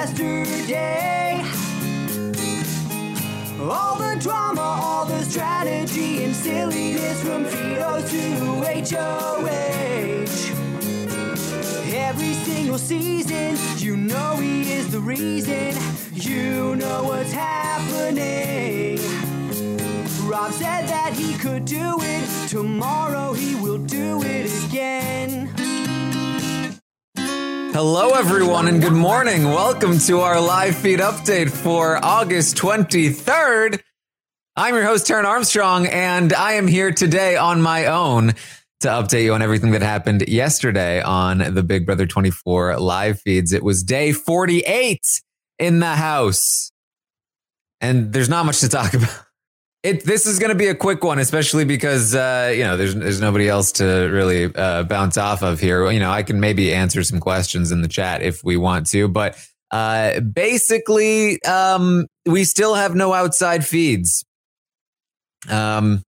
Yesterday. All the drama, all the strategy and silliness from Fido to HOH. Every single season, you know he is the reason. You know what's happening. Rob said that he could do it. Tomorrow he will do it again. Hello, everyone, and good morning. Welcome to our live feed update for August 23rd. I'm your host, Taryn Armstrong, and I am here today on my own to update you on everything that happened yesterday on the Big Brother 24 live feeds. It was day 48 in the house, and there's not much to talk about. It, this is going to be a quick one, especially because uh, you know there's there's nobody else to really uh, bounce off of here. You know, I can maybe answer some questions in the chat if we want to, but uh, basically, um, we still have no outside feeds. Um,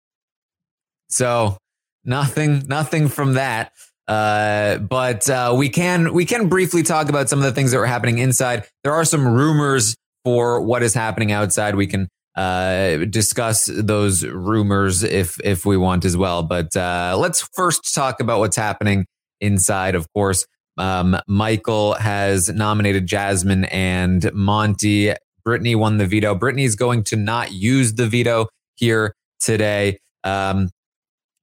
so nothing, nothing from that. Uh, but uh, we can we can briefly talk about some of the things that were happening inside. There are some rumors for what is happening outside. We can uh, discuss those rumors if if we want as well. But uh, let's first talk about what's happening inside. Of course, um, Michael has nominated Jasmine and Monte. Brittany won the veto. Brittany is going to not use the veto here today. Um,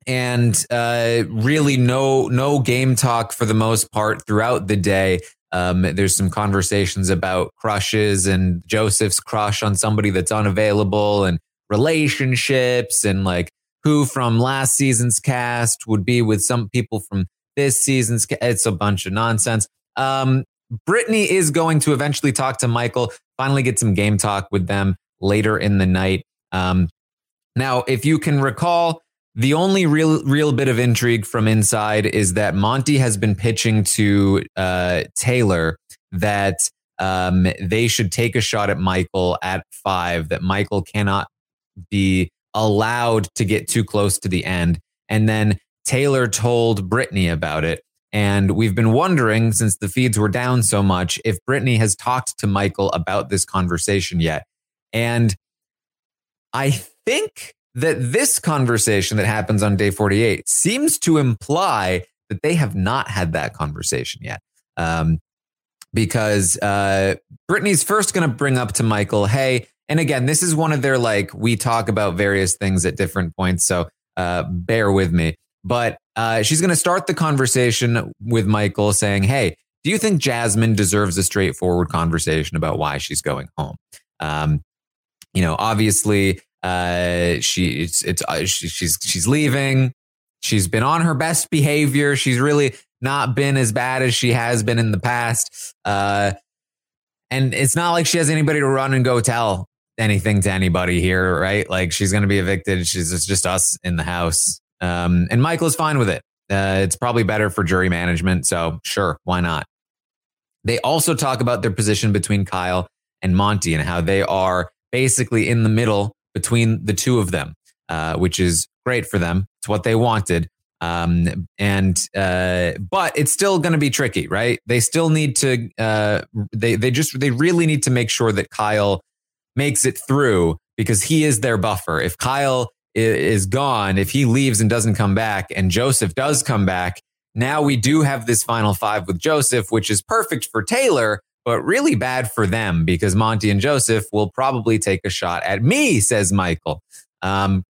and uh, really no no game talk for the most part throughout the day. Um, there's some conversations about crushes and Joseph's crush on somebody that's unavailable and relationships and like who from last season's cast would be with some people from this season's. Ca- it's a bunch of nonsense. Um, Brittany is going to eventually talk to Michael, finally get some game talk with them later in the night. Um, now, if you can recall, the only real real bit of intrigue from inside is that Monte has been pitching to uh, Taylor that um, they should take a shot at Michael at five. That Michael cannot be allowed to get too close to the end. And then Taylor told Brittany about it. And we've been wondering since the feeds were down so much if Brittany has talked to Michael about this conversation yet. And I think that this conversation that happens on day 48 seems to imply that they have not had that conversation yet. Um, because uh, Brittany's first going to bring up to Michael, hey, And again, this is one of their like, we talk about various things at different points. So uh, bear with me. But uh, she's going to start the conversation with Michael saying, Hey, do you think Jasmine deserves a straightforward conversation about why she's going home? Um, you know, obviously, uh, she it's, it's uh, she, she's she's leaving. She's been on her best behavior. She's really not been as bad as she has been in the past. Uh, and it's not like she has anybody to run and go tell anything to anybody here, right? Like she's going to be evicted. She's it's just us in the house. Um, and Michael is fine with it. Uh, it's probably better for jury management. So sure, why not? They also talk about their position between Kyle and Monte and how they are basically in the middle between the two of them, uh, which is great for them. It's what they wanted. Um, and uh, but it's still going to be tricky, right? They still need to. Uh, they they just they really need to make sure that Kyle makes it through because he is their buffer. If Kyle is gone, if he leaves and doesn't come back, and Joseph does come back, now we do have this final five with Joseph, which is perfect for Taylor, but really bad for them because Monte and Joseph will probably take a shot at me, says Michael. Um,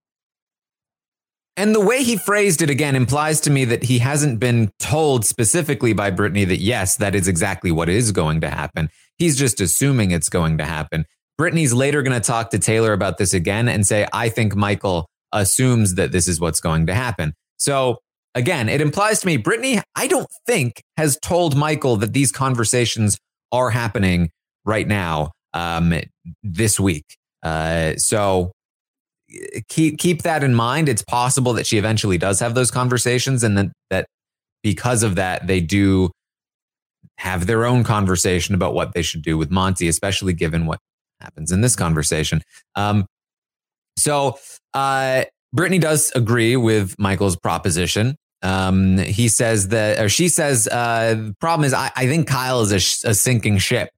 and the way he phrased it again implies to me that he hasn't been told specifically by Brittany that yes, that is exactly what is going to happen. He's just assuming it's going to happen. Brittany's later going to talk to Taylor about this again and say, I think Michael assumes that this is what's going to happen. So again, it implies to me, Brittany, I don't think has told Michael that these conversations are happening right now, um, this week. Uh, so keep keep that in mind. It's possible that she eventually does have those conversations, and that that because of that, they do have their own conversation about what they should do with Monte, especially given what happens in this conversation. Um, so uh, Brittany does agree with Michael's proposition. Um, he says that, or she says, uh, the problem is, I, I think Kyle is a, a sinking ship.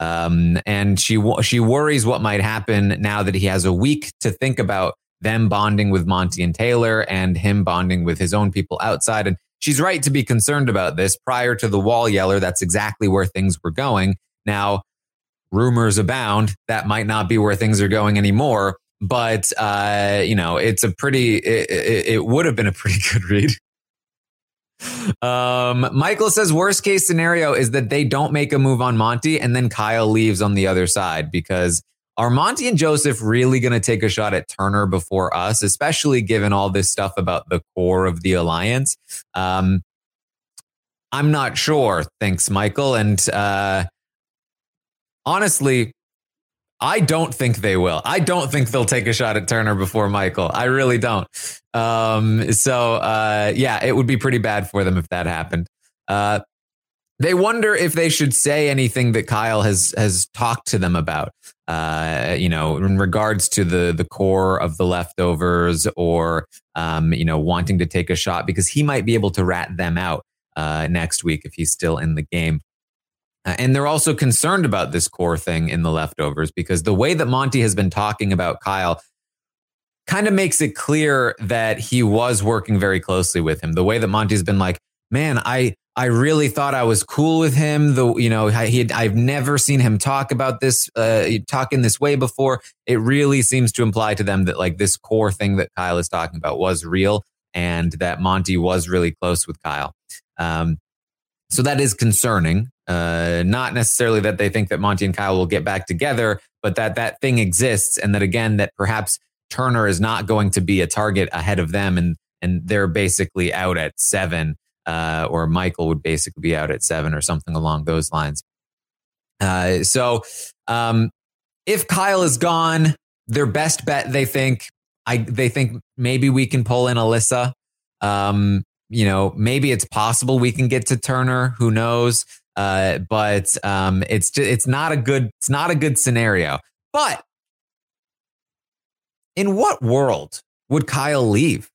Um, and she she worries what might happen now that he has a week to think about them bonding with Monte and Taylor and him bonding with his own people outside. And she's right to be concerned about this. Prior to the wall yeller, that's exactly where things were going. Now, rumors abound that might not be where things are going anymore. But uh, you know, it's a pretty. It, it, it would have been a pretty good read. Um, Michael says worst case scenario is that they don't make a move on Monte and then Kyle leaves on the other side because are Monte and Joseph really going to take a shot at Turner before us, especially given all this stuff about the core of the alliance? Um, I'm not sure. Thanks, Michael. And uh, honestly, I don't think they will. I don't think they'll take a shot at Turner before Michael. I really don't. Um, so uh, yeah, it would be pretty bad for them if that happened. Uh, they wonder if they should say anything that Kyle has has talked to them about. Uh, you know, in regards to the the core of the leftovers, or um, you know, wanting to take a shot because he might be able to rat them out uh, next week if he's still in the game. Uh, and they're also concerned about this core thing in the leftovers because the way that Monte has been talking about Kyle kind of makes it clear that he was working very closely with him. The way that Monte's been like, man, I I really thought I was cool with him. The you know he had, I've never seen him talk about this uh, talk in this way before. It really seems to imply to them that like this core thing that Kyle is talking about was real and that Monte was really close with Kyle. Um, so that is concerning. Uh, not necessarily that they think that Monte and Kyle will get back together, but that that thing exists, and that again, that perhaps Turner is not going to be a target ahead of them, and and they're basically out at seven, uh, or Michael would basically be out at seven, or something along those lines. Uh, so, um, if Kyle is gone, their best bet, they think, I they think maybe we can pull in Alyssa. Um, you know, maybe it's possible we can get to Turner. Who knows? Uh, but um, it's just, it's not a good it's not a good scenario. But in what world would Kyle leave?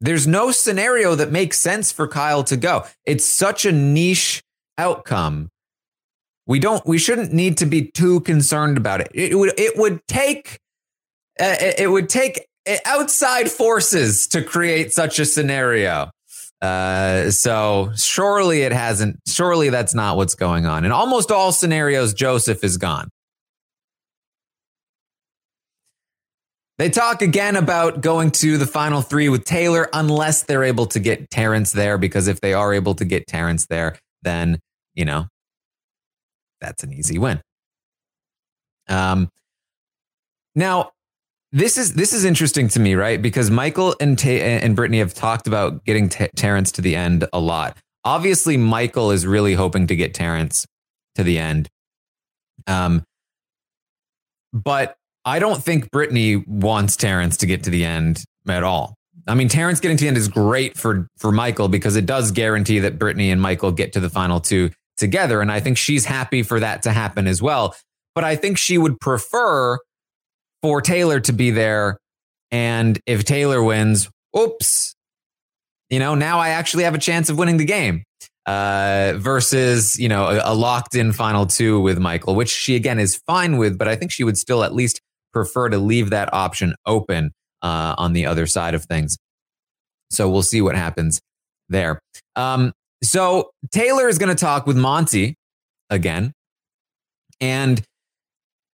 There's no scenario that makes sense for Kyle to go. It's such a niche outcome. We don't we shouldn't need to be too concerned about it. It would it would take uh, it would take outside forces to create such a scenario. Uh, so surely it hasn't, surely that's not what's going on. In almost all scenarios, Joseph is gone. They talk again about going to the final three with Taylor unless they're able to get Terrance there, because if they are able to get Terrance there, then, you know, that's an easy win. Um, now, this is this is interesting to me, right? Because Michael and Ta- and Brittany have talked about getting T- Terrance to the end a lot. Obviously, Michael is really hoping to get Terrance to the end. Um, but I don't think Brittany wants Terrance to get to the end at all. I mean, Terrance getting to the end is great for for Michael because it does guarantee that Brittany and Michael get to the final two together, and I think she's happy for that to happen as well. But I think she would prefer for Taylor to be there, and if Taylor wins, oops, you know, now I actually have a chance of winning the game. Uh, versus, you know, a, a locked in final two with Michael, which she again is fine with, but I think she would still at least prefer to leave that option open uh, on the other side of things. So we'll see what happens there. Um, so Taylor is going to talk with Monte again. And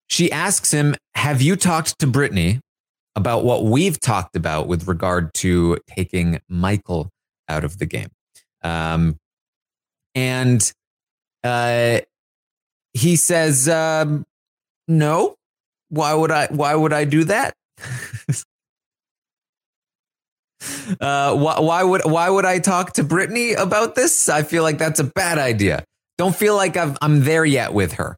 she asks him, Have you talked to Brittany about what we've talked about with regard to taking Michael out of the game? Um, and uh, he says, um, "No, why would I? Why would I do that? uh, why, why would why would I talk to Brittany about this? I feel like that's a bad idea. Don't feel like i am there yet with her."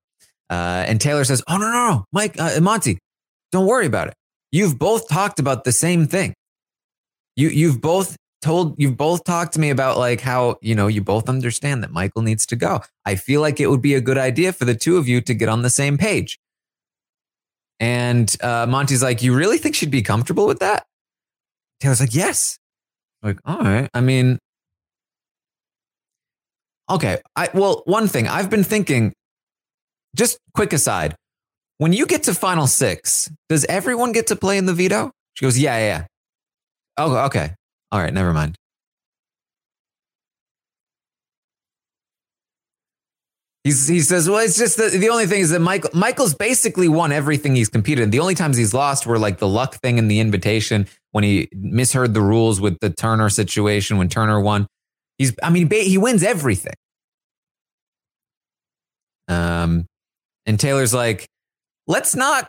Uh, and Taylor says, "Oh no, no, no, Mike, uh, Monte, don't worry about it. You've both talked about the same thing. You you've both told you've both talked to me about like how you know you both understand that Michael needs to go. I feel like it would be a good idea for the two of you to get on the same page. And uh, Monte's like, "You really think she'd be comfortable with that?" Taylor's like, "Yes." Like, all right. I mean, okay. I well, one thing I've been thinking. Just quick aside, when you get to final six, does everyone get to play in the veto? She goes, "Yeah, yeah." Oh, okay. All right, never mind. He's, he says, well, it's just the, the only thing is that Michael Michael's basically won everything he's competed in. The only times he's lost were like the luck thing and the invitation when he misheard the rules with the Turner situation when Turner won. He's, I mean, he wins everything. Um, and Taylor's like, let's not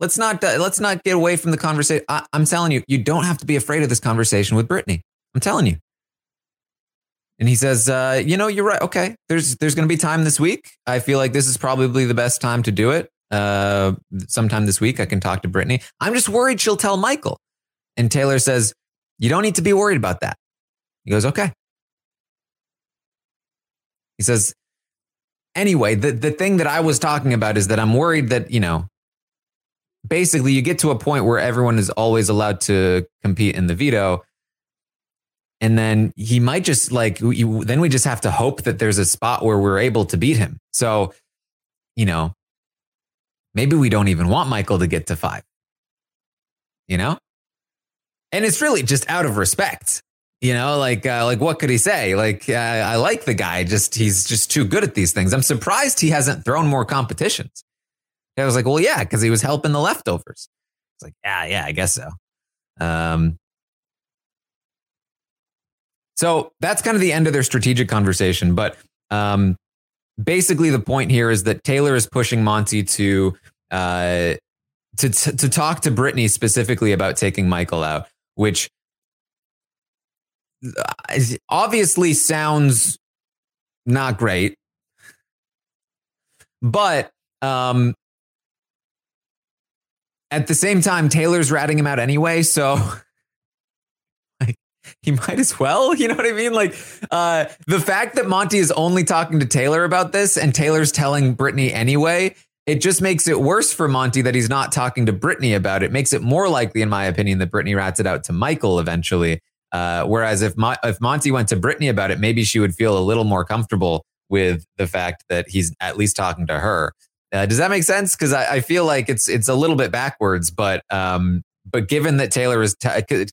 let's not uh, let's not get away from the conversation. I, am telling you, you don't have to be afraid of this conversation with Brittany. I'm telling you. And he says, uh, you know, you're right. Okay, there's there's going to be time this week. I feel like this is probably the best time to do it. Uh, sometime this week, I can talk to Brittany. I'm just worried she'll tell Michael. And Taylor says, you don't need to be worried about that. He goes, okay. He says, anyway, the, the thing that I was talking about is that I'm worried that, you know, basically you get to a point where everyone is always allowed to compete in the veto. And then he might just like you, then we just have to hope that there's a spot where we're able to beat him. So you know maybe we don't even want michael to get to five you know? And it's really just out of respect you know like uh, like what could he say like uh, i like the guy just he's just too good at these things i'm surprised he hasn't thrown more competitions I was like, well, yeah, because he was helping the leftovers. It's like, yeah, yeah, I guess so. Um, so that's kind of the end of their strategic conversation. But um, basically, the point here is that Taylor is pushing monty to uh, to to talk to Brittany specifically about taking Michael out, which obviously sounds not great, but um, at the same time, Taylor's ratting him out anyway, so like he might as well. You know what I mean? Like uh, the fact that Monte is only talking to Taylor about this, and Taylor's telling Brittany anyway. It just makes it worse for Monte that he's not talking to Brittany about it. Makes it more likely, in my opinion, that Brittany rats it out to Michael eventually. Uh, whereas if Mo- if Monte went to Brittany about it, maybe she would feel a little more comfortable with the fact that he's at least talking to her. Uh, does that make sense? Because I, I, feel like it's it's a little bit backwards, but um, but given that Taylor is t-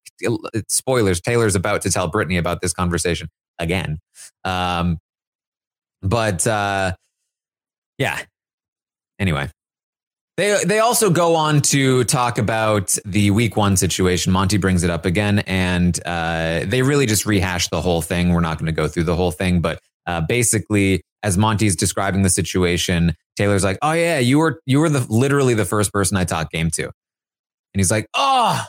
spoilers, Taylor's about to tell Brittany about this conversation again. Um, but uh, yeah. Anyway, They they also go on to talk about the week one situation. Monte brings it up again, and uh, they really just rehash the whole thing. We're not going to go through the whole thing, but uh, basically, as Monte's describing the situation, Taylor's like, "Oh yeah, you were you were the literally the first person I talked game to," and he's like, "Oh,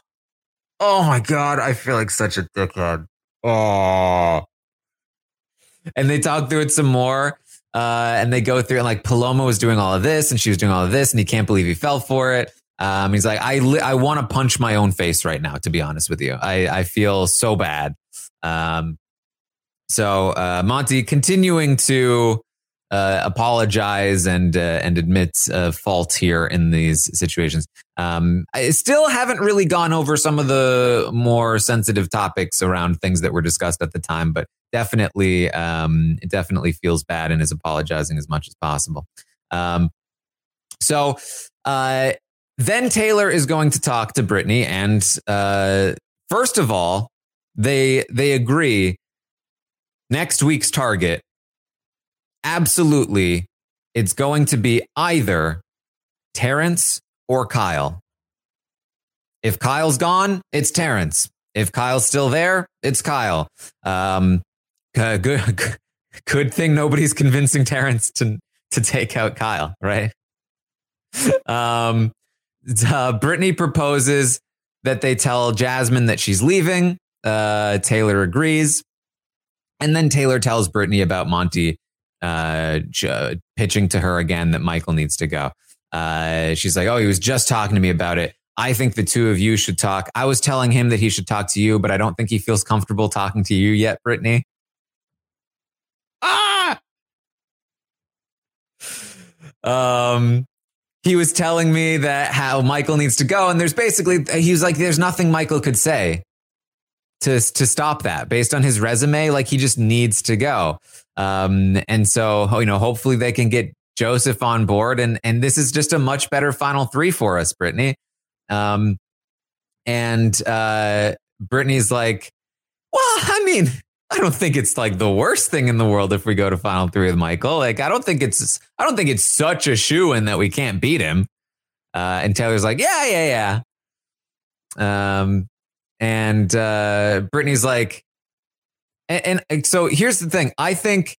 oh my god, I feel like such a dickhead." Oh, and they talk through it some more. Uh, and they go through and like Paloma was doing all of this and she was doing all of this and he can't believe he fell for it. Um, he's like, I, li- I want to punch my own face right now, to be honest with you. I, I feel so bad. Um, so, uh, Monte continuing to, uh, apologize and, uh, and admit uh, fault here in these situations. Um, I still haven't really gone over some of the more sensitive topics around things that were discussed at the time, but definitely, um, it definitely feels bad and is apologizing as much as possible. Um, so, uh, then Taylor is going to talk to Brittany, and uh, first of all, they they agree next week's target. Absolutely, it's going to be either Terrance or Kyle. If Kyle's gone, it's Terrance. If Kyle's still there, it's Kyle. Um, good, good thing nobody's convincing Terrance to to take out Kyle, right? Um, uh, Brittany proposes that they tell Jasmine that she's leaving. Uh, Taylor agrees. And then Taylor tells Brittany about Monte uh, j- pitching to her again that Michael needs to go. Uh, she's like, Oh, he was just talking to me about it. I think the two of you should talk. I was telling him that he should talk to you, but I don't think he feels comfortable talking to you yet, Brittany. Ah! Um, he was telling me that how Michael needs to go. And there's basically, he was like, there's nothing Michael could say to, to stop that based on his resume. Like he just needs to go. Um, and so, you know, hopefully they can get Joseph on board. And, and this is just a much better final three for us, Brittany. Um, and, uh, Brittany's like, well, I mean, I don't think it's like the worst thing in the world if we go to final three with Michael. Like, I don't think it's, I don't think it's such a shoe in that we can't beat him. Uh, and Taylor's like, yeah, yeah, yeah. Um, and uh, Brittany's like, and, and so here's the thing. I think,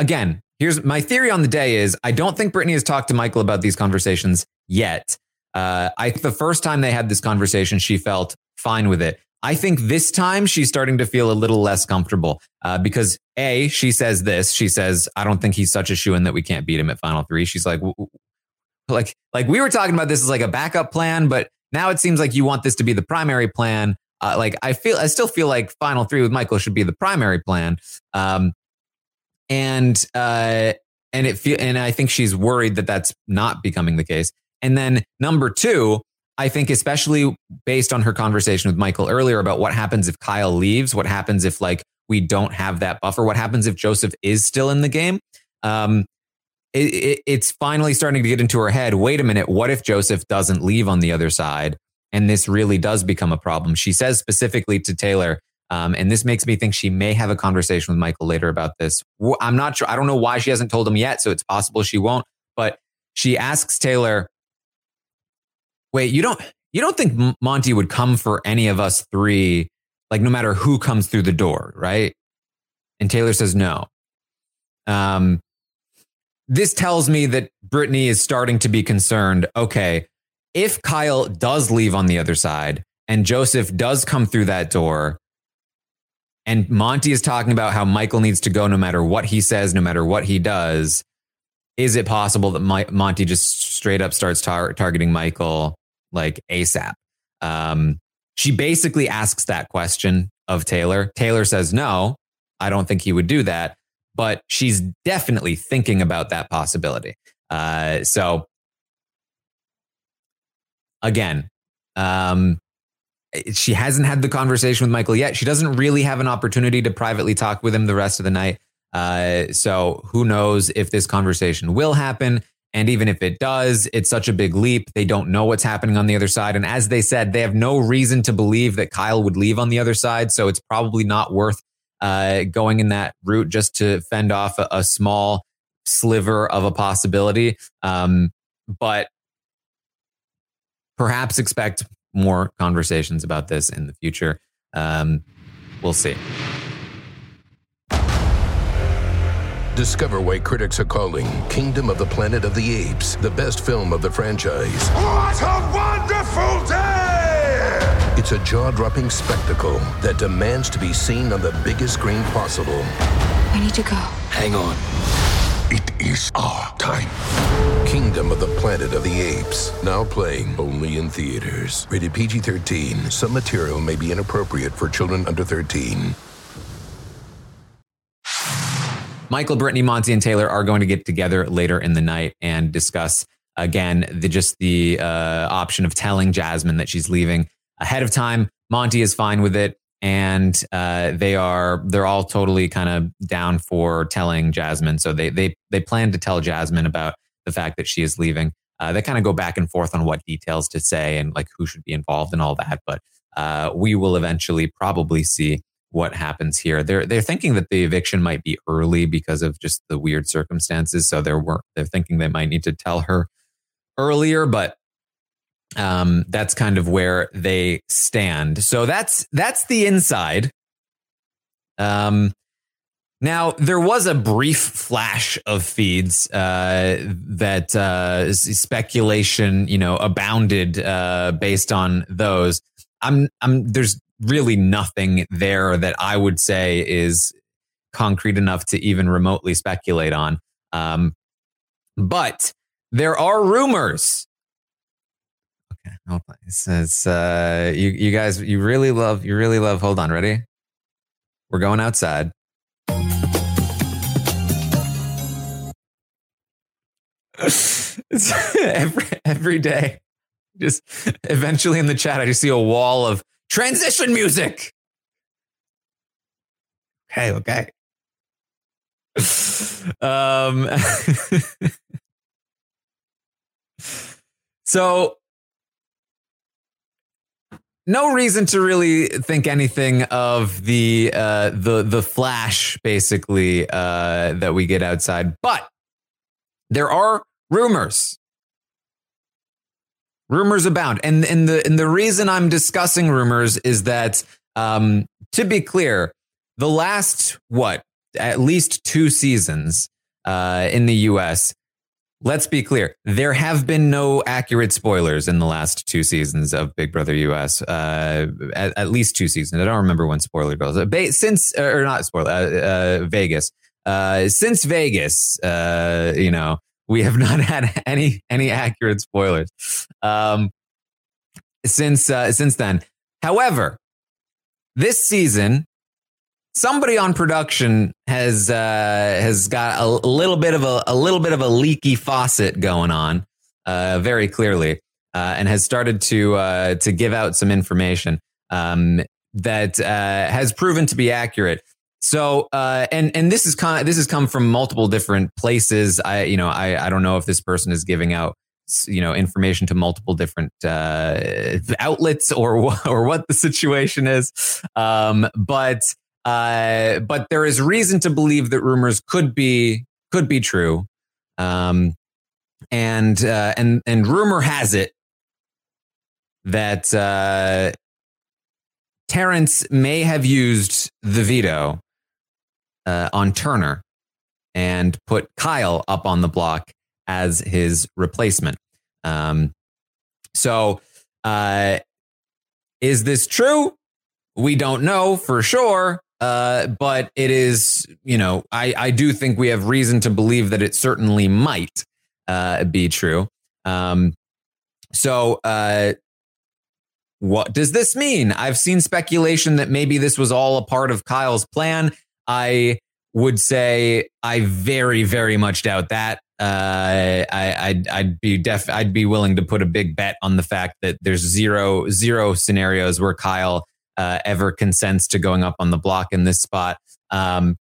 again, here's my theory on the day is I don't think Brittany has talked to Michael about these conversations yet. Uh, I the first time they had this conversation, she felt fine with it. I think this time she's starting to feel a little less comfortable uh, because a she says this. She says, "I don't think he's such a shoe in that we can't beat him at final three. She's like, like, like we were talking about this as like a backup plan, but now it seems like you want this to be the primary plan. Uh, like I feel, I still feel like final three with Michael should be the primary plan. Um, and uh, and it feel, and I think she's worried that that's not becoming the case. And then number two, I think, especially based on her conversation with Michael earlier about what happens if Kyle leaves, what happens if like we don't have that buffer, what happens if Joseph is still in the game. Um, it, it, it's finally starting to get into her head. Wait a minute. What if Joseph doesn't leave on the other side? And this really does become a problem. She says specifically to Taylor, um, and this makes me think she may have a conversation with Michael later about this. I'm not sure. I don't know why she hasn't told him yet. So it's possible she won't. But she asks Taylor, wait, you don't you don't think Monte would come for any of us three, like no matter who comes through the door, right? And Taylor says no. Um, this tells me that Brittany is starting to be concerned. Okay, if Kyle does leave on the other side and Joseph does come through that door, and Monte is talking about how Michael needs to go no matter what he says, no matter what he does, is it possible that My- Monte just straight up starts tar- targeting Michael like ASAP. Um, she basically asks that question of Taylor. Taylor says, no, I don't think he would do that. But she's definitely thinking about that possibility. Uh, so again, um, she hasn't had the conversation with Michael yet. She doesn't really have an opportunity to privately talk with him the rest of the night. Uh, so who knows if this conversation will happen? And even if it does, it's such a big leap. They don't know what's happening on the other side. And as they said, they have no reason to believe that Kyle would leave on the other side. So it's probably not worth uh, going in that route just to fend off a, a small sliver of a possibility. Um, but perhaps expect more conversations about this in the future. Um, we'll see. Discover why critics are calling Kingdom of the Planet of the Apes the best film of the franchise. What a wonderful day! It's a jaw dropping spectacle that demands to be seen on the biggest screen possible. I need to go. Hang on. It is our time. Kingdom of the Planet of the Apes. Now playing only in theaters. Rated PG 13. Some material may be inappropriate for children under 13. Michael, Brittany, Monte, and Taylor are going to get together later in the night and discuss again the just the uh, option of telling Jasmine that she's leaving ahead of time. Monte is fine with it, and uh, they are they're all totally kind of down for telling Jasmine. So they they they plan to tell Jasmine about the fact that she is leaving. Uh, they kind of go back and forth on what details to say and like who should be involved and all that. But uh, we will eventually probably see what happens here. They're they're thinking that the eviction might be early because of just the weird circumstances. So they're they're thinking they might need to tell her earlier, but um, that's kind of where they stand. So that's that's the inside. Um, now there was a brief flash of feeds uh, that uh, speculation, you know, abounded uh, based on those. I'm, I'm. There's really nothing there that I would say is concrete enough to even remotely speculate on. Um, but there are rumors. Okay, hold on. It says uh, you you guys you really love you really love. Hold on, ready? We're going outside. every every day. Just eventually in the chat, I just see a wall of transition music. Okay, okay. um so no reason to really think anything of the uh the the flash basically uh that we get outside but there are rumors. Rumors abound and and the and the reason i'm discussing rumors is that um to be clear the last what at least two seasons uh in the us let's be clear. There have been no accurate spoilers in the last two seasons of big brother us uh at, at least two seasons. I don't remember when spoiler goes. Since or not spoiler uh, uh, vegas. Uh since vegas uh you know we have not had any any accurate spoilers. Um, since uh, since then. However, this season, somebody on production has uh, has got a, little bit of a, a little bit of a leaky faucet going on, uh, very clearly, uh, and has started to uh, to give out some information um, that uh, has proven to be accurate. So, uh, and and this is kind this has come from multiple different places. I, you know, I I don't know if this person is giving out, you know, information to multiple different outlets or or what the situation is. Um, but uh, but there is reason to believe that rumors could be could be true. Um, and uh, and and rumor has it that uh, Terrance may have used the veto uh, on Turner and put Kyle up on the block as his replacement. Um, so, uh, is this true? We don't know for sure, uh, but it is, you know, I, I do think we have reason to believe that it certainly might uh, be true. Um, so, uh, what does this mean? I've seen speculation that maybe this was all a part of Kyle's plan. I would say I very, very much doubt that. Uh, I, I'd, I'd be def, I'd be willing to put a big bet on the fact that there's zero, zero scenarios where Kyle uh, ever consents to going up on the block in this spot. Um,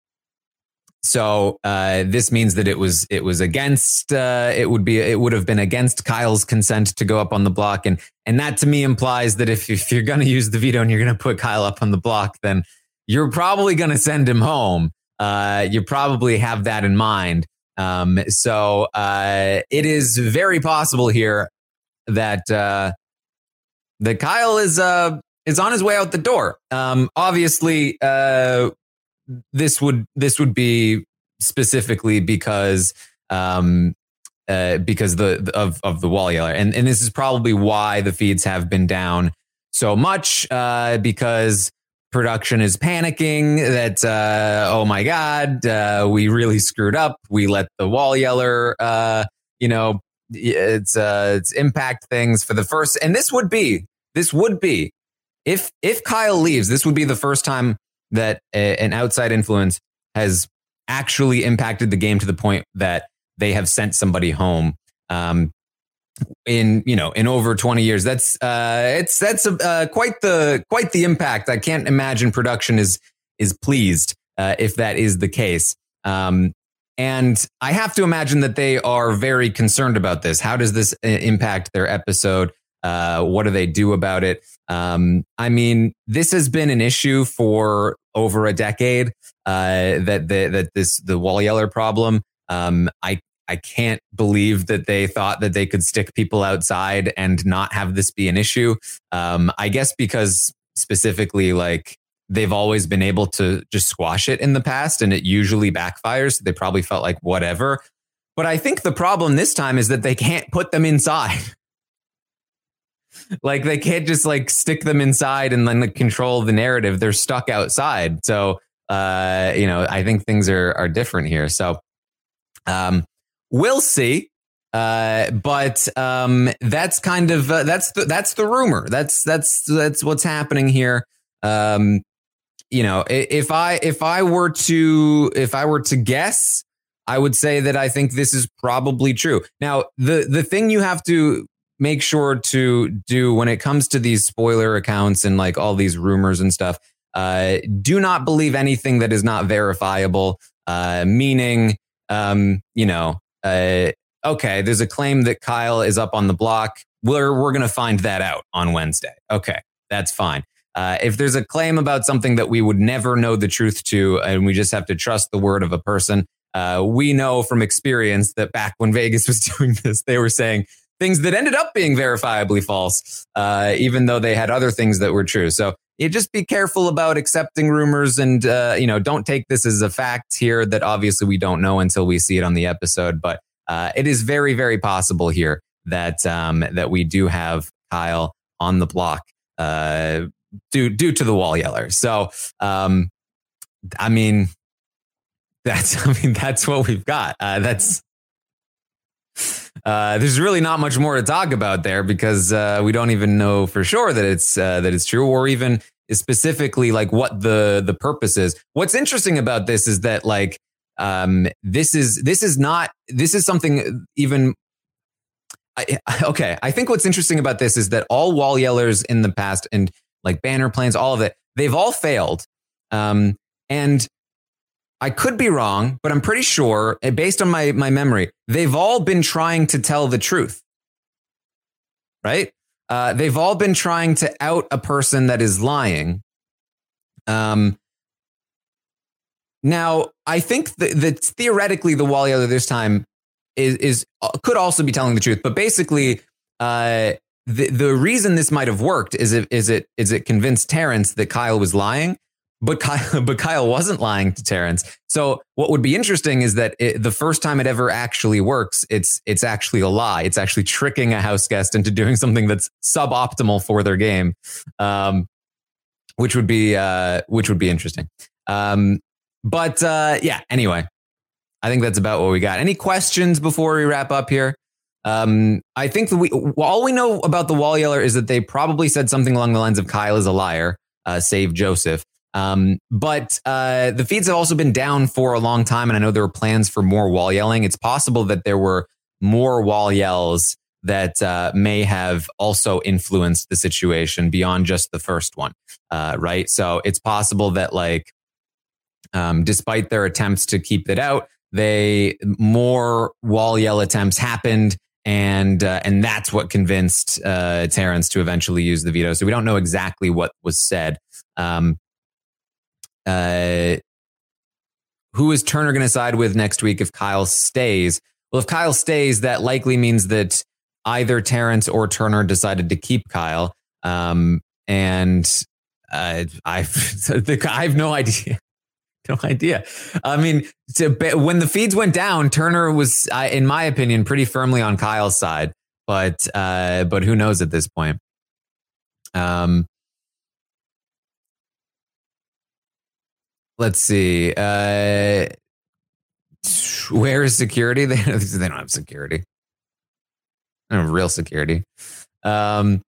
so uh, this means that it was it was against uh, it would be it would have been against Kyle's consent to go up on the block and and that to me implies that if if you're going to use the veto and you're going to put Kyle up on the block then you're probably going to send him home. Uh, you probably have that in mind. Um, so uh, it is very possible here that uh, that Kyle is uh is on his way out the door. Um, obviously, uh, this would this would be specifically because um uh, because the of of the wall yeller, and and this is probably why the feeds have been down so much uh, because production is panicking that uh, oh my god uh, we really screwed up we let the wall yeller uh, you know it's uh, it's impact things for the first and this would be this would be if if Kyle leaves this would be the first time that a, an outside influence has actually impacted the game to the point that they have sent somebody home. Um, in you know in over 20 years that's uh it's that's uh, quite the quite the impact. I can't imagine production is is pleased uh, if that is the case. Um and i have to imagine that they are very concerned about this. How does this uh, impact their episode? Uh what do they do about it um i mean this has been an issue for over a decade uh that the, that this the wall yeller problem um i I can't believe that they thought that they could stick people outside and not have this be an issue. Um, I guess because specifically, like they've always been able to just squash it in the past and it usually backfires. They probably felt like whatever. But I think the problem this time is that they can't put them inside. like they can't just like stick them inside and then like, control the narrative. They're stuck outside. So, uh, you know, I think things are, are different here. So, um, We'll see. Uh, but um, that's kind of uh, that's the that's the rumor. That's that's that's what's happening here. Um, you know, if I if I were to if I were to guess, I would say that I think this is probably true. Now, the the thing you have to make sure to do when it comes to these spoiler accounts and like all these rumors and stuff, uh, do not believe anything that is not verifiable. Uh, meaning, um, you know, uh, okay, there's a claim that Kyle is up on the block. We're, we're to find that out on Wednesday. Okay, that's fine. Uh, if there's a claim about something that we would never know the truth to, and we just have to trust the word of a person, uh, we know from experience that back when Vegas was doing this, they were saying things that ended up being verifiably false, uh, even though they had other things that were true. So you just be careful about accepting rumors and, uh, you know, don't take this as a fact here that obviously we don't know until we see it on the episode. But uh, it is very, very possible here that, um, that we do have Kyle on the block, uh, due, due to the wall yeller. So, um, I mean, that's, I mean, that's what we've got. Uh, that's, uh, there's really not much more to talk about there because uh, we don't even know for sure that it's uh, that it's true, or even specifically like what the the purpose is. What's interesting about this is that like um, this is this is not this is something even. I, okay, I think what's interesting about this is that all wall yellers in the past and like banner planes, all of it, they've all failed. Um, and I could be wrong, but I'm pretty sure, eh, based on my, my memory, they've all been trying to tell the truth. Right? Uh, they've all been trying to out a person that is lying. Um, now, I think that, that theoretically, the Wally yeller this time is, is uh, could also be telling the truth, but basically, uh, the the reason this might have worked is it is it is it convinced Terrance that Kyle was lying, but Kyle, but Kyle wasn't lying to Terrance. So what would be interesting is that it, the first time it ever actually works, it's it's actually a lie. It's actually tricking a house guest into doing something that's suboptimal for their game, um, which would be uh, which would be interesting. Um, but uh, yeah, anyway, I think that's about what we got. Any questions before we wrap up here? Um, I think that we all we know about the wall yeller is that they probably said something along the lines of Kyle is a liar, uh, save Joseph. Um, but uh, the feeds have also been down for a long time, and I know there were plans for more wall yelling. It's possible that there were more wall yells that uh, may have also influenced the situation beyond just the first one, uh, right? So it's possible that, like, um, despite their attempts to keep it out, they more wall yell attempts happened, and uh, and that's what convinced uh, Terrance to eventually use the veto. So we don't know exactly what was said. Um, uh, who is Turner going to side with next week if Kyle stays? Well, if Kyle stays, that likely means that either Terrance or Turner decided to keep Kyle. Um, and uh, I've I have no idea. No idea. I mean, to, when the feeds went down, Turner was, in my opinion, pretty firmly on Kyle's side. But uh, but who knows at this point? Um, let's see. Uh, where is security? They, they don't have security. They don't have real security. Um,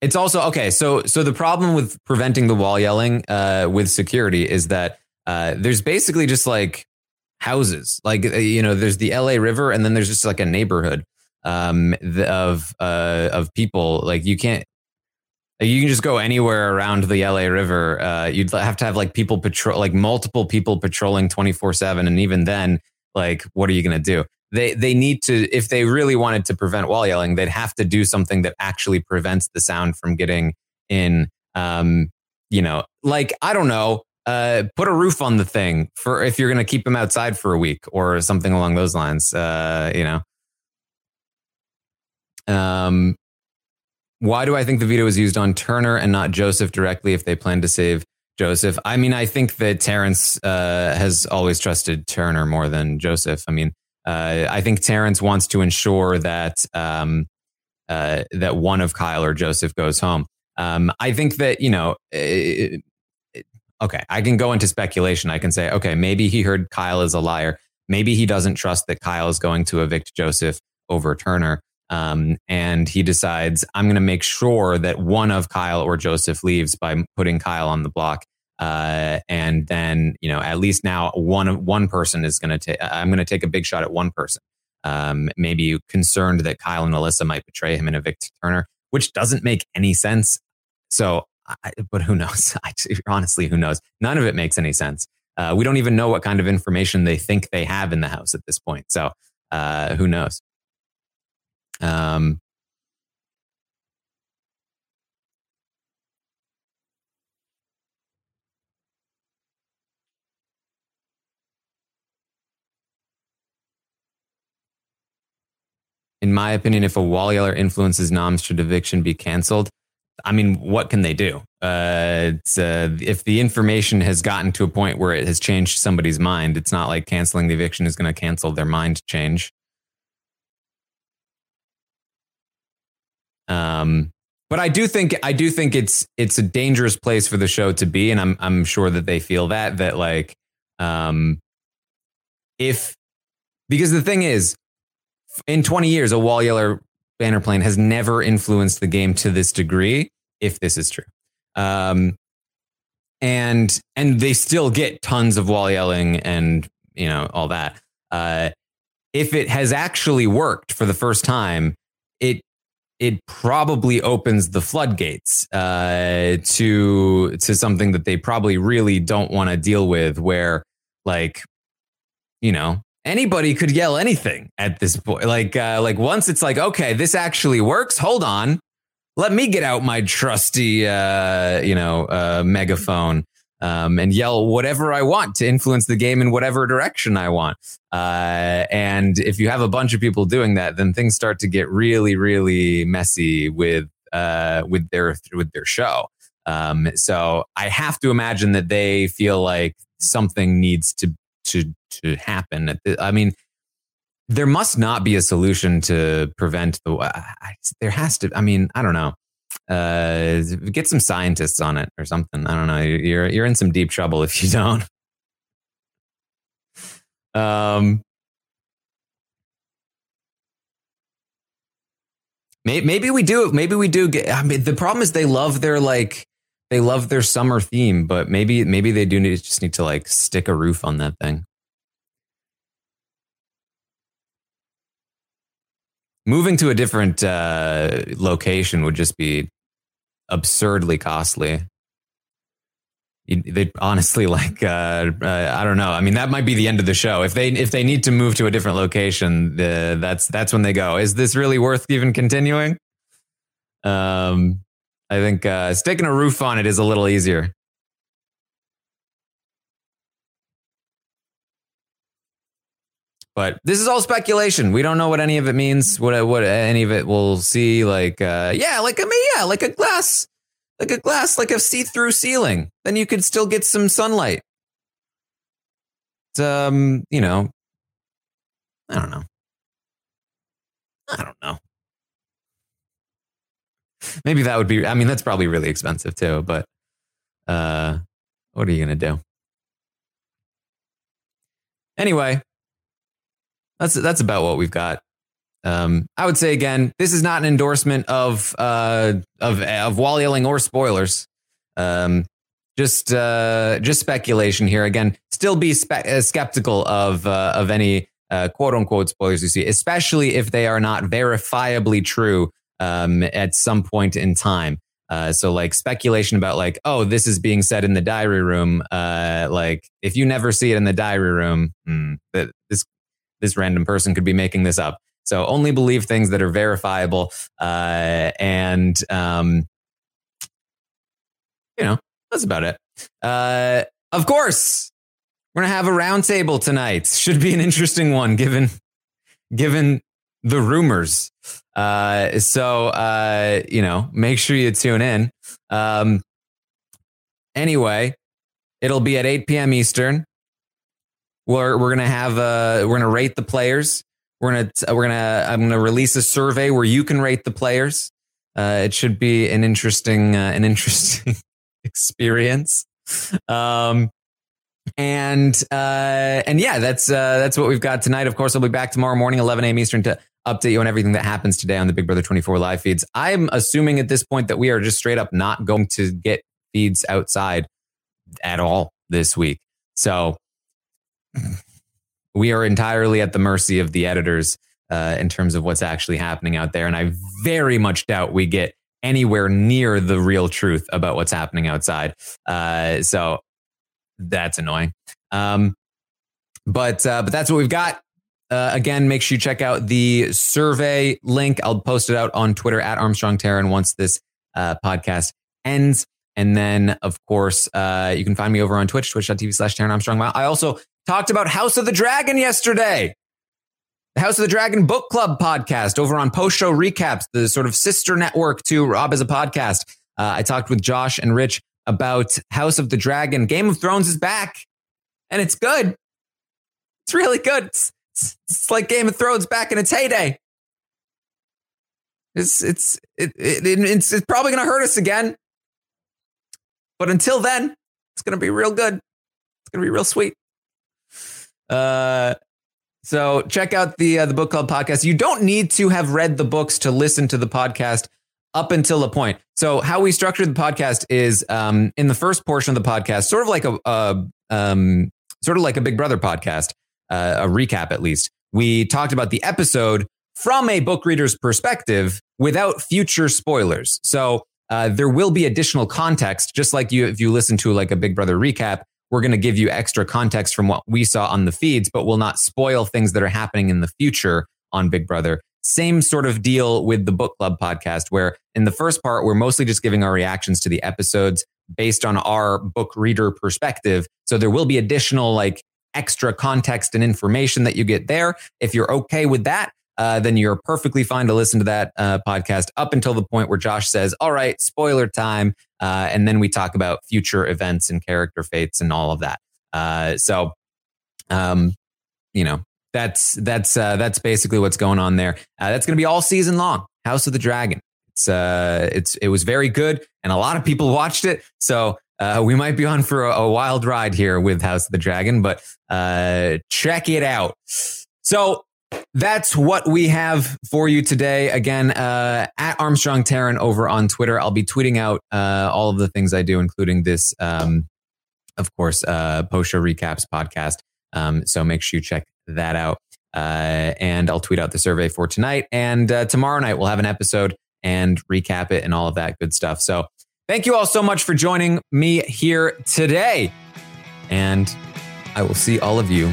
it's also okay. So, so the problem with preventing the wall yelling uh, with security is that uh, there's basically just like houses, like uh, you know, there's the L.A. River, and then there's just like a neighborhood um, of uh, of people. Like you can't, you can just go anywhere around the LA River. Uh, you'd have to have like people patrol, like multiple people patrolling twenty four seven, and even then, like, what are you going to do? they they need to if they really wanted to prevent wall yelling, they'd have to do something that actually prevents the sound from getting in. Um, you know, like I don't know, uh, put a roof on the thing for if you're going to keep them outside for a week or something along those lines. Uh, you know. Um, why do I think the veto was used on Turner and not Joseph directly if they plan to save Joseph? I mean, I think that Terrance uh, has always trusted Turner more than Joseph. I mean, uh, I think Terrance wants to ensure that um, uh, that one of Kyle or Joseph goes home. Um, I think that you know. It, it, okay, I can go into speculation. I can say, okay, maybe he heard Kyle is a liar. Maybe he doesn't trust that Kyle is going to evict Joseph over Turner. Um, and he decides, I'm going to make sure that one of Kyle or Joseph leaves by putting Kyle on the block. Uh, and then you know at least now one one person is going to take. I'm going to take a big shot at one person. Um, maybe concerned that Kyle and Alyssa might betray him and evict Turner, which doesn't make any sense. So, I, but who knows? honestly, who knows? None of it makes any sense. Uh, we don't even know what kind of information they think they have in the house at this point. So, uh, who knows? Um, in my opinion, if a wall yeller influences noms, should eviction be canceled? I mean, what can they do? Uh, uh, if the information has gotten to a point where it has changed somebody's mind, it's not like canceling the eviction is going to cancel their mind change. Um, but I do think I do think it's it's a dangerous place for the show to be, and I'm I'm sure that they feel that that like um, if because the thing is in 20 years, a wall yeller banner plane has never influenced the game to this degree, if this is true. Um, and and they still get tons of wall yelling and you know all that. Uh, if it has actually worked for the first time, it it probably opens the floodgates uh, to to something that they probably really don't want to deal with, where like you know anybody could yell anything at this point. Like, uh, like once it's like, okay, this actually works. Hold on, let me get out my trusty, uh, you know, uh, megaphone um, and yell whatever I want to influence the game in whatever direction I want. Uh, and if you have a bunch of people doing that, then things start to get really, really messy with uh, with their with their show. Um, so I have to imagine that they feel like something needs to to to happen. I mean, there must not be a solution to prevent the. there has to. I mean, I don't know. Uh, get some scientists on it or something. I don't know. You're you're in some deep trouble if you don't. Um. Maybe we do. Maybe we do get. I mean, the problem is they love their like they love their summer theme, but maybe maybe they do need just need to like stick a roof on that thing. Moving to a different uh, location would just be absurdly costly. They honestly like uh, uh, I don't know. I mean, that might be the end of the show. If they if they need to move to a different location, that's that's when they go. Is this really worth even continuing? Um, I think uh, sticking a roof on it is a little easier. But this is all speculation. We don't know what any of it means. What what any of it will see. Like uh, yeah, like I mean yeah, like a glass, like a glass, like a see through ceiling. Then you could still get some sunlight. It's, um, you know, I don't know. I don't know. Maybe that would be. I mean, that's probably really expensive too. But uh, what are you gonna do? Anyway, that's that's about what we've got. Um, I would say again, this is not an endorsement of uh, of of wall yelling or spoilers. Um, just uh, just speculation here. Again, still be spe- uh, skeptical of uh, of any uh, quote unquote spoilers you see, especially if they are not verifiably true um, at some point in time. Uh, so like speculation about like, oh, this is being said in the diary room. Like if you never see it in the diary room, hmm, that this this random person could be making this up. So only believe things that are verifiable. Uh, and um, you know, that's about it. Uh, of course, we're gonna have a roundtable tonight. Should be an interesting one, given given the rumors. Uh, so uh, you know, make sure you tune in. Um, anyway, it'll be at 8 p.m. Eastern. We're we're gonna have uh we're gonna rate the players. We're gonna we're gonna I'm gonna release a survey where you can rate the players. Uh, it should be an interesting uh, an interesting experience. Um, and uh, and yeah, that's uh, that's what we've got tonight. Of course, I'll be back tomorrow morning, 11 a.m. Eastern, to update you on everything that happens today on the Big Brother 24 live feeds. I'm assuming at this point that we are just straight up not going to get feeds outside at all this week. So we are entirely at the mercy of the editors uh, in terms of what's actually happening out there. And I very much doubt we get anywhere near the real truth about what's happening outside. Uh, so that's annoying. Um, but uh, but that's what we've got. Uh, again, make sure you check out the survey link. I'll post it out on Twitter at Armstrong Taran once this uh, podcast ends. And then, of course, uh, you can find me over on Twitch, twitch.tv slash Taran Armstrong. I also talked about House of the Dragon yesterday. The House of the Dragon Book Club podcast over on Post Show Recaps, the sort of sister network to Rob Has a Podcast. Uh, I talked with Josh and Rich about House of the Dragon. Game of Thrones is back, and it's good. It's really good. It's, it's, it's like Game of Thrones back in its heyday. It's it's it, it, it it's, it's probably going to hurt us again, but until then, it's going to be real good. It's going to be real sweet. Uh, so check out the uh, the book club podcast. You don't need to have read the books to listen to the podcast up until a point. So how we structured the podcast is um, in the first portion of the podcast, sort of like a, a um, sort of like a Big Brother podcast, uh, a recap at least. We talked about the episode from a book reader's perspective without future spoilers. So uh, there will be additional context, just like you if you listen to like a Big Brother recap. We're going to give you extra context from what we saw on the feeds, but will not spoil things that are happening in the future on Big Brother. Same sort of deal with the book club podcast, where in the first part, we're mostly just giving our reactions to the episodes based on our book reader perspective. So there will be additional like extra context and information that you get there. If you're okay with that, uh, then you're perfectly fine to listen to that uh, podcast up until the point where Josh says, All right, spoiler time. Uh, and then we talk about future events and character fates and all of that. Uh, so, um, you know, that's that's uh, that's basically what's going on there. That's going to be all season long. House of the Dragon. It's uh, it's it was very good, and a lot of people watched it. So uh, we might be on for a, a, wild ride here with House of the Dragon, but uh, check it out. So that's what we have for you today. Again, uh, at Armstrong Taran over on Twitter. I'll be tweeting out uh, all of the things I do, including this, um, of course, uh, post show recaps podcast. Um, so make sure you check that out. Uh, and I'll tweet out the survey for tonight. And uh, tomorrow night, we'll have an episode and recap it and all of that good stuff. So thank you all so much for joining me here today. And I will see all of you